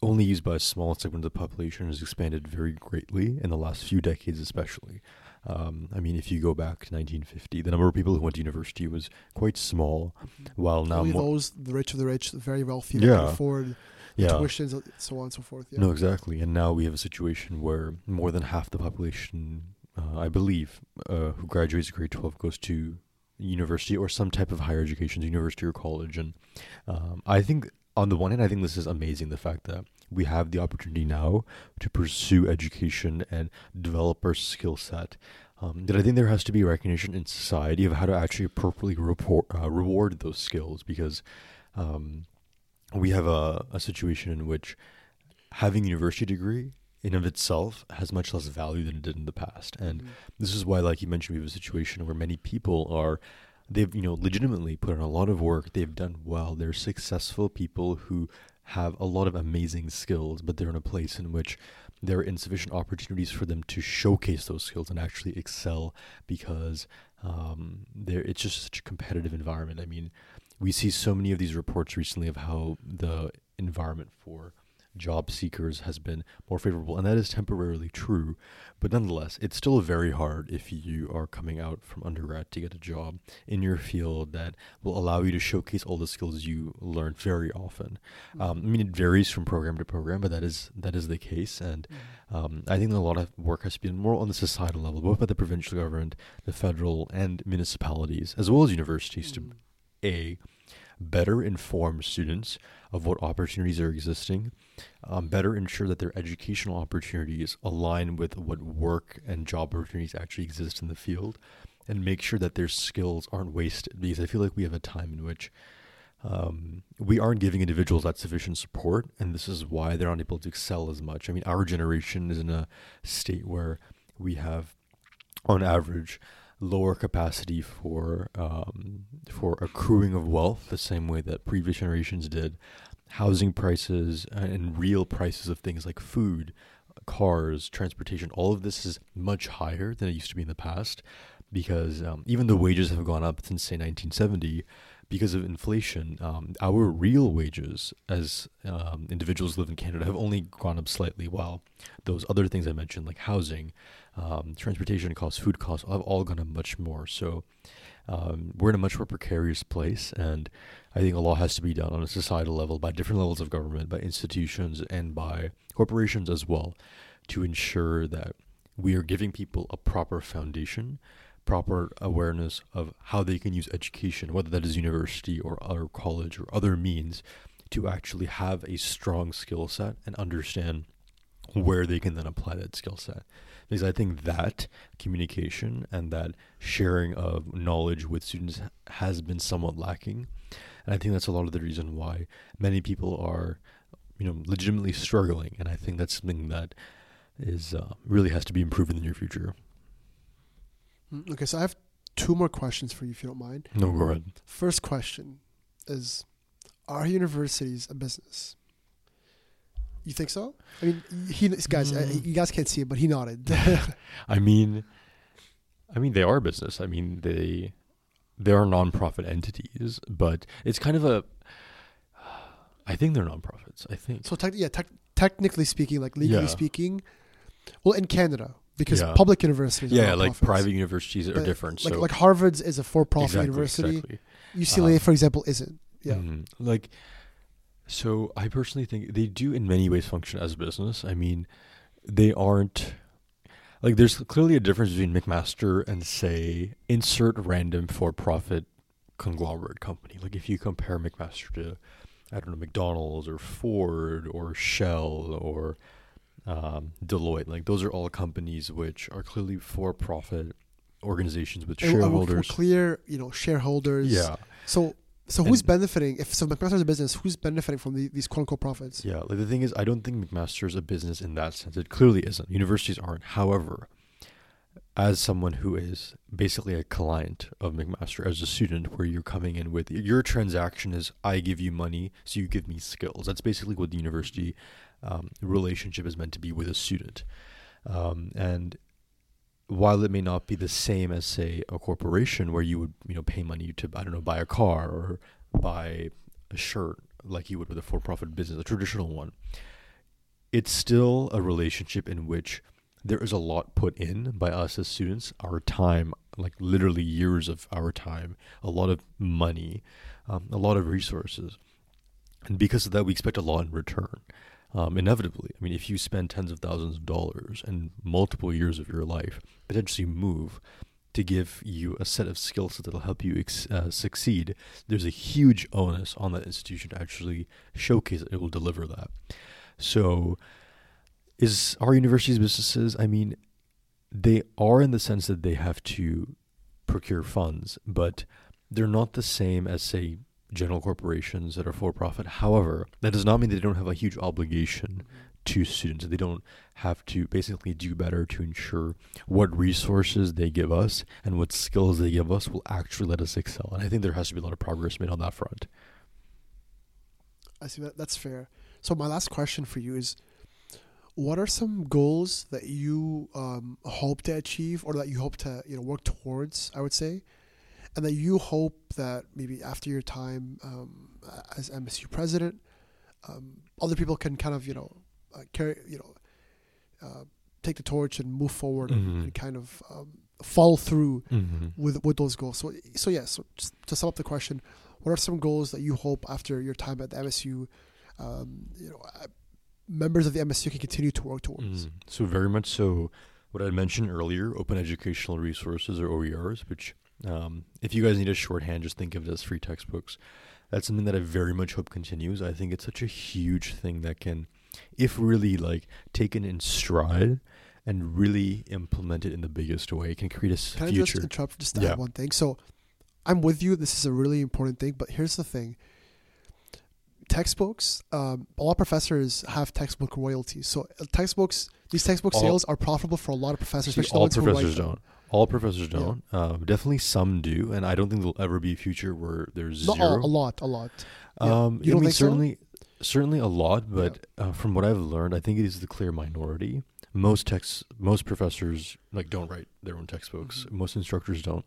only used by a small segment of the population has expanded very greatly in the last few decades, especially. Um, I mean, if you go back to 1950, the number of people who went to university was quite small, while now Only those the rich of the rich, the very wealthy, Yeah. can afford yeah, tuitions, so on and so forth. Yeah. No, exactly. And now we have a situation where more than half the population, uh, I believe, uh, who graduates grade 12 goes to university or some type of higher education, university or college. And um, I think, on the one hand, I think this is amazing the fact that we have the opportunity now to pursue education and develop our skill set Um, that I think there has to be recognition in society of how to actually appropriately report, uh, reward those skills because um, we have a, a situation in which having a university degree in of itself has much less value than it did in the past. And Mhm. this is why, like you mentioned, we have a situation where many people are they've you know legitimately put in a lot of work. They've done well. They're successful people who have a lot of amazing skills, but they're in a place in which there are insufficient opportunities for them to showcase those skills and actually excel because um, there it's just such a competitive environment. I mean, we see so many of these reports recently of how the environment for job seekers has been more favorable, and that is temporarily true. But nonetheless, it's still very hard if you are coming out from undergrad to get a job in your field that will allow you to showcase all the skills you learn very often. Um, I mean, it varies from program to program, but that is that is the case, and Mhm. um, I think a lot of work has been more on the societal level, both by the provincial government, the federal, and municipalities, as well as universities, to Mhm. a better inform students of what opportunities are existing, um, better ensure that their educational opportunities align with what work and job opportunities actually exist in the field, and make sure that their skills aren't wasted. Because I feel like we have a time in which um, we aren't giving individuals that sufficient support, and this is why they're not able to excel as much. I mean, our generation is in a state where we have, on average, lower capacity for um, for accruing of wealth, the same way that previous generations did. Housing prices and real prices of things like food, cars, transportation, all of this is much higher than it used to be in the past, because um, even though wages have gone up since say 1970, because of inflation, um, our real wages as um, individuals live in Canada have only gone up slightly, while those other things I mentioned, like housing, um, transportation costs, food costs, have all gone up much more. So um, we're in a much more precarious place, and I think a lot has to be done on a societal level by different levels of government, by institutions, and by corporations as well, to ensure that we are giving people a proper foundation proper awareness of how they can use education, whether that is university or other college or other means, to actually have a strong skill set and understand where they can then apply that skill set. Because I think that communication and that sharing of knowledge with students has been somewhat lacking. And I think that's a lot of the reason why many people are, you know, legitimately struggling. And I think that's something that is uh, really has to be improved in the near future. Mm, Okay, so I have two more questions for you, if you don't mind. No, go ahead. First question is Are universities a business? You think so? I mean, he guys, uh, Mm. you guys can't see it, but he nodded. I mean, I mean they are business. I mean they they are nonprofit entities, but it's kind of a. I think they're nonprofits. I think. so, tec- yeah, tec- technically speaking, like legally Yeah. speaking, well, in Canada, because Yeah. public universities, are yeah, like private universities are But, different. Like, so like Harvard's is a for-profit exactly, university. exactly. UCLA, Um, for example, isn't. Yeah. Mhm. Like, so I personally think they do in many ways function as a business. I mean, they aren't like there's clearly a difference between McMaster and say insert random for-profit conglomerate company. Like if you compare McMaster to I don't know McDonald's or Ford or Shell or um, Deloitte, like those are all companies which are clearly for-profit organizations with And we're- we're shareholders. clear, you know, shareholders. Yeah. So, so who's And- benefiting? If so, McMaster's a business, who's benefiting from the, these quote unquote profits? Yeah, like the thing is, I don't think McMaster's a business in that sense. It clearly isn't. Universities aren't. However, as someone who is basically a client of McMaster, as a student, where you're coming in with your transaction is I give you money, so you give me skills. That's basically what the university um, relationship is meant to be with a student. Um, and while it may not be the same as say a corporation where you would you know pay money to I don't know buy a car or buy a shirt like you would with a for-profit business, a traditional one, it's still a relationship in which there is a lot put in by us as students, our time, like literally years of our time, a lot of money, um, a lot of resources, and because of that, we expect a lot in return. Um, inevitably, I mean, if you spend tens of thousands of dollars and multiple years of your life potentially move to give you a set of skills that'll help you ex- uh, succeed, there's a huge onus on that institution to actually showcase that it will deliver that. So, is our universities businesses? I mean, they are in the sense that they have to procure funds, but they're not the same as, say, general corporations that are for profit. However, that does not mean they don't have a huge obligation to students. They don't have to basically do better to ensure what resources they give us and what skills they give us will actually let us excel. And I think there has to be a lot of progress made on that front. I see that. That's fair. So my last question for you is, what are some goals that you um, hope to achieve, or that you hope to you know work towards? I would say, and that you hope that maybe after your time um, as MSU president, um, other people can kind of you know uh, carry you know uh, take the torch and move forward mm-hmm. and, and, kind of um, follow through mm-hmm. with with those goals. So so yes, yeah, so just to sum up the question, what are some goals that you hope after your time at the MSU? Um, you know, uh, members of the MSU can continue to work towards. Mm. So very much so. What I mentioned earlier, open educational resources or OERs, which um, if you guys need a shorthand, just think of it as free textbooks. That's something that I very much hope continues. I think it's such a huge thing that can, if really like taken in stride and really implemented in the biggest way, can create a can future. I just interrupt just to yeah. one thing? So I'm with you. This is a really important thing, but here's the thing textbooks, um, a lot of professors have textbook royalties. So uh, textbooks, these textbook all, sales are profitable for a lot of professors. See, all professors don't. All professors don't. Yeah. Uh, definitely some do, and I don't think there'll ever be a future where there's zero. All, a lot, a lot. Um, you don't I mean, think certainly, so? certainly a lot, but yeah. uh, from what I've learned, I think it is the clear minority. Most texts, most professors like don't write their own textbooks. Mm-hmm. Most instructors don't.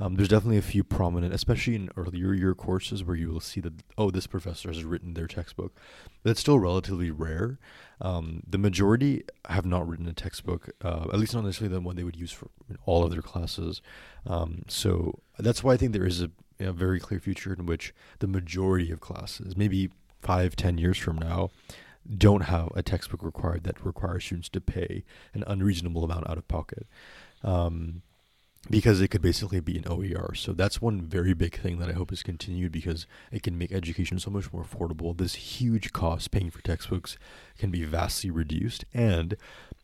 Um, there's definitely a few prominent, especially in earlier year courses, where you will see that oh, this professor has written their textbook. That's still relatively rare. Um, the majority have not written a textbook, uh, at least not necessarily the one they would use for all of their classes. Um, so that's why I think there is a, a very clear future in which the majority of classes, maybe five, ten years from now, don't have a textbook required that requires students to pay an unreasonable amount out of pocket. Um, because it could basically be an OER. So that's one very big thing that I hope is continued because it can make education so much more affordable. This huge cost paying for textbooks can be vastly reduced, and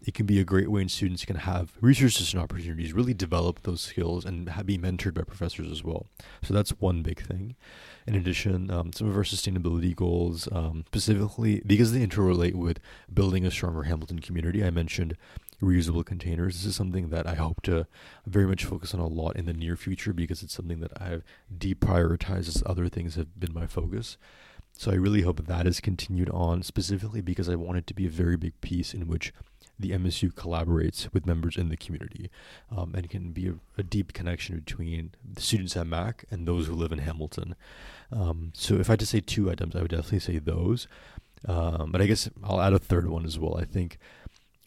it can be a great way in students can have research assistant opportunities, really develop those skills, and be mentored by professors as well. So that's one big thing. In addition, um, some of our sustainability goals, um, specifically because they interrelate with building a stronger Hamilton community, I mentioned reusable containers. This is something that I hope to very much focus on a lot in the near future because it's something that I've deprioritized as other things have been my focus. So I really hope that is continued on specifically because I want it to be a very big piece in which the MSU collaborates with members in the community um, and can be a, a, deep connection between the students at Mac and those who live in Hamilton. Um, so if I had to say two items, I would definitely say those. Um, but I guess I'll add a third one as well. I think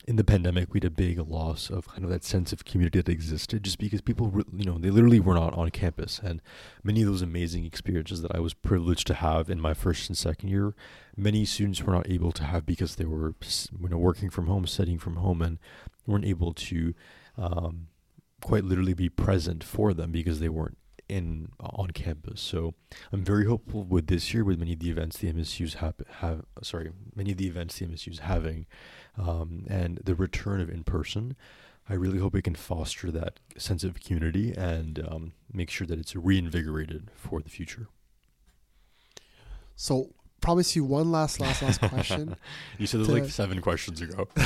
in the pandemic, we had a big loss of kind of that sense of community that existed just because people, you know, they literally were not on campus. And many of those amazing experiences that I was privileged to have in my first and second year, many students were not able to have because they were, you know, working from home, studying from home, and weren't able to um, quite literally be present for them because they weren't in on campus. So I'm very hopeful with this year with many of the events the MSU's have have sorry many of the events the MSU's having um, and the return of in person. I really hope it can foster that sense of community and um, make sure that it's reinvigorated for the future. So, promise you one last, last, last question. you said there's like seven questions ago.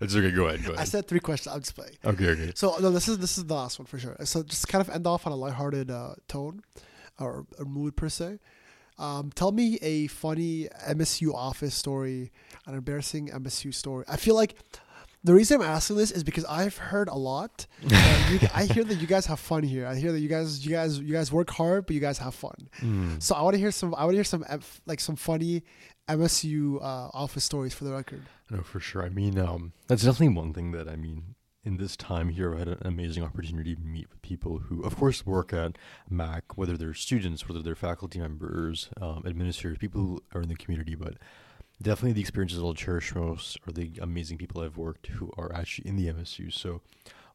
it's okay. Go ahead. Go ahead. I said three questions. I'm just playing. Okay. Okay. So no, this is this is the last one for sure. So just kind of end off on a lighthearted uh, tone or, or mood per se. Um, tell me a funny MSU office story, an embarrassing MSU story. I feel like the reason I'm asking this is because I've heard a lot. you, I hear that you guys have fun here. I hear that you guys, you guys, you guys work hard, but you guys have fun. Mm. So I want to hear some. I want to hear some like some funny MSU uh, office stories for the record. No, for sure. I mean, um, that's definitely one thing that I mean in this time here, I had an amazing opportunity to meet with people who, of course, work at Mac, whether they're students, whether they're faculty members, um, administrators, people who are in the community. But definitely the experiences I'll cherish most are the amazing people I've worked who are actually in the MSU. So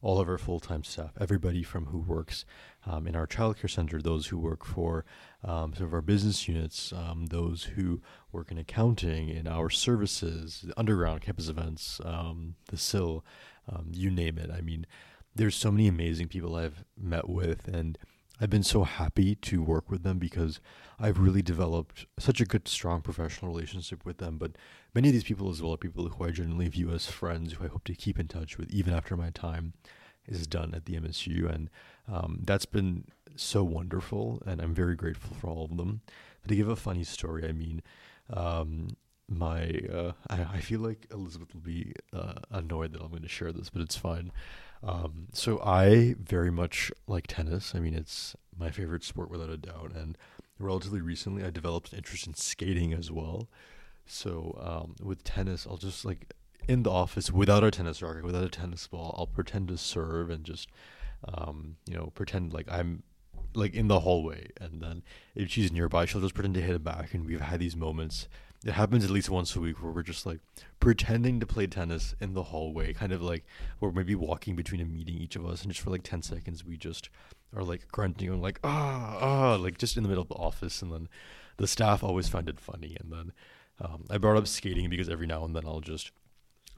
all of our full-time staff, everybody from who works um, in our childcare center, those who work for um, some of our business units, um, those who work in accounting, in our services, the underground campus events, um, the SIL, um, you name it. I mean, there's so many amazing people I've met with, and I've been so happy to work with them because I've really developed such a good, strong professional relationship with them. But many of these people as well are people who I genuinely view as friends who I hope to keep in touch with even after my time is done at the MSU. And um, that's been so wonderful. And I'm very grateful for all of them. But to give a funny story, I mean, um, my uh, I, I feel like Elizabeth will be uh, annoyed that I'm going to share this, but it's fine. Um, so I very much like tennis. I mean, it's my favorite sport without a doubt. And relatively recently, I developed an interest in skating as well. So um, with tennis, I'll just like in the office without a tennis racket, without a tennis ball, I'll pretend to serve and just um, you know pretend like I'm like in the hallway, and then if she's nearby, she'll just pretend to hit it back. And we've had these moments it happens at least once a week where we're just like pretending to play tennis in the hallway, kind of like we're maybe walking between a meeting each of us, and just for like ten seconds we just are like grunting and like ah ah like just in the middle of the office, and then the staff always find it funny, and then um, I brought up skating because every now and then I'll just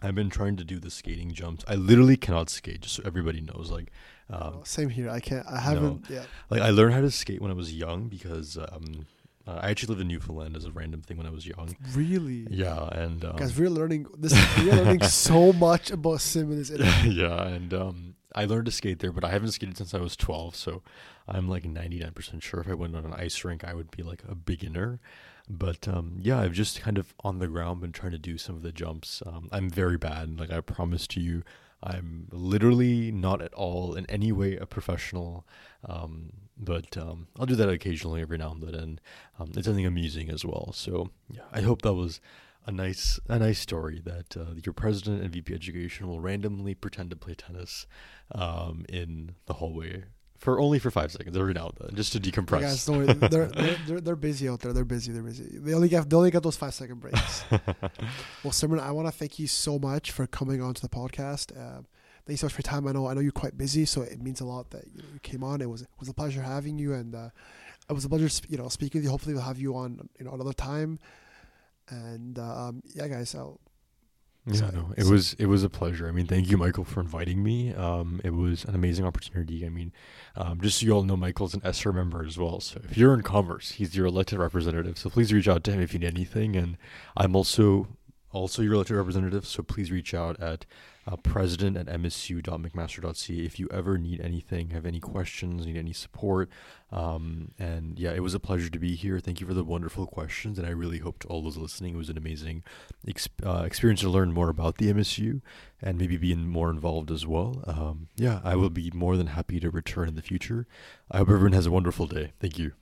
I've been trying to do the skating jumps. I literally cannot skate, just so everybody knows. Like, um, same here. I can't. I haven't. No. Yeah. Like I learned how to skate when I was young because um, uh, I actually lived in Newfoundland as a random thing when I was young. Really? Yeah, and um, guys, we're learning this. We're learning so much about Sim in this. yeah, and um, I learned to skate there, but I haven't skated since I was twelve. So I'm like ninety nine percent sure if I went on an ice rink, I would be like a beginner. But um, yeah, I've just kind of on the ground been trying to do some of the jumps. Um, I'm very bad. Like I promised to you, I'm literally not at all in any way a professional. Um, but um, I'll do that occasionally every now and then, and um, it's something amusing as well. So yeah, I hope that was a nice a nice story that uh, your president and VP education will randomly pretend to play tennis um, in the hallway for only for five seconds every now and then, just to decompress. Guys, don't worry. They're, they're, they're, they're, busy out there. They're busy. They're busy. They only get they only get those five second breaks. well, Simran, I want to thank you so much for coming on to the podcast. Uh, thanks so much for your time. I know I know you're quite busy, so it means a lot that you, know, you came on. It was it was a pleasure having you, and uh, it was a pleasure, you know, speaking with you. Hopefully, we'll have you on, you know, another time. And uh, um, yeah, guys, I'll. Yeah, no, it was it was a pleasure. I mean, thank you, Michael, for inviting me. Um, it was an amazing opportunity. I mean, um, just so you all know, Michael's an SR member as well. So if you're in Commerce, he's your elected representative. So please reach out to him if you need anything. And I'm also also your elected representative. So please reach out at uh, president at msu.mcmaster.ca if you ever need anything, have any questions, need any support. Um, and yeah, it was a pleasure to be here. Thank you for the wonderful questions. And I really hope to all those listening, it was an amazing uh, experience to learn more about the MSU and maybe being more involved as well. Um, yeah, I will be more than happy to return in the future. I hope everyone has a wonderful day. Thank you.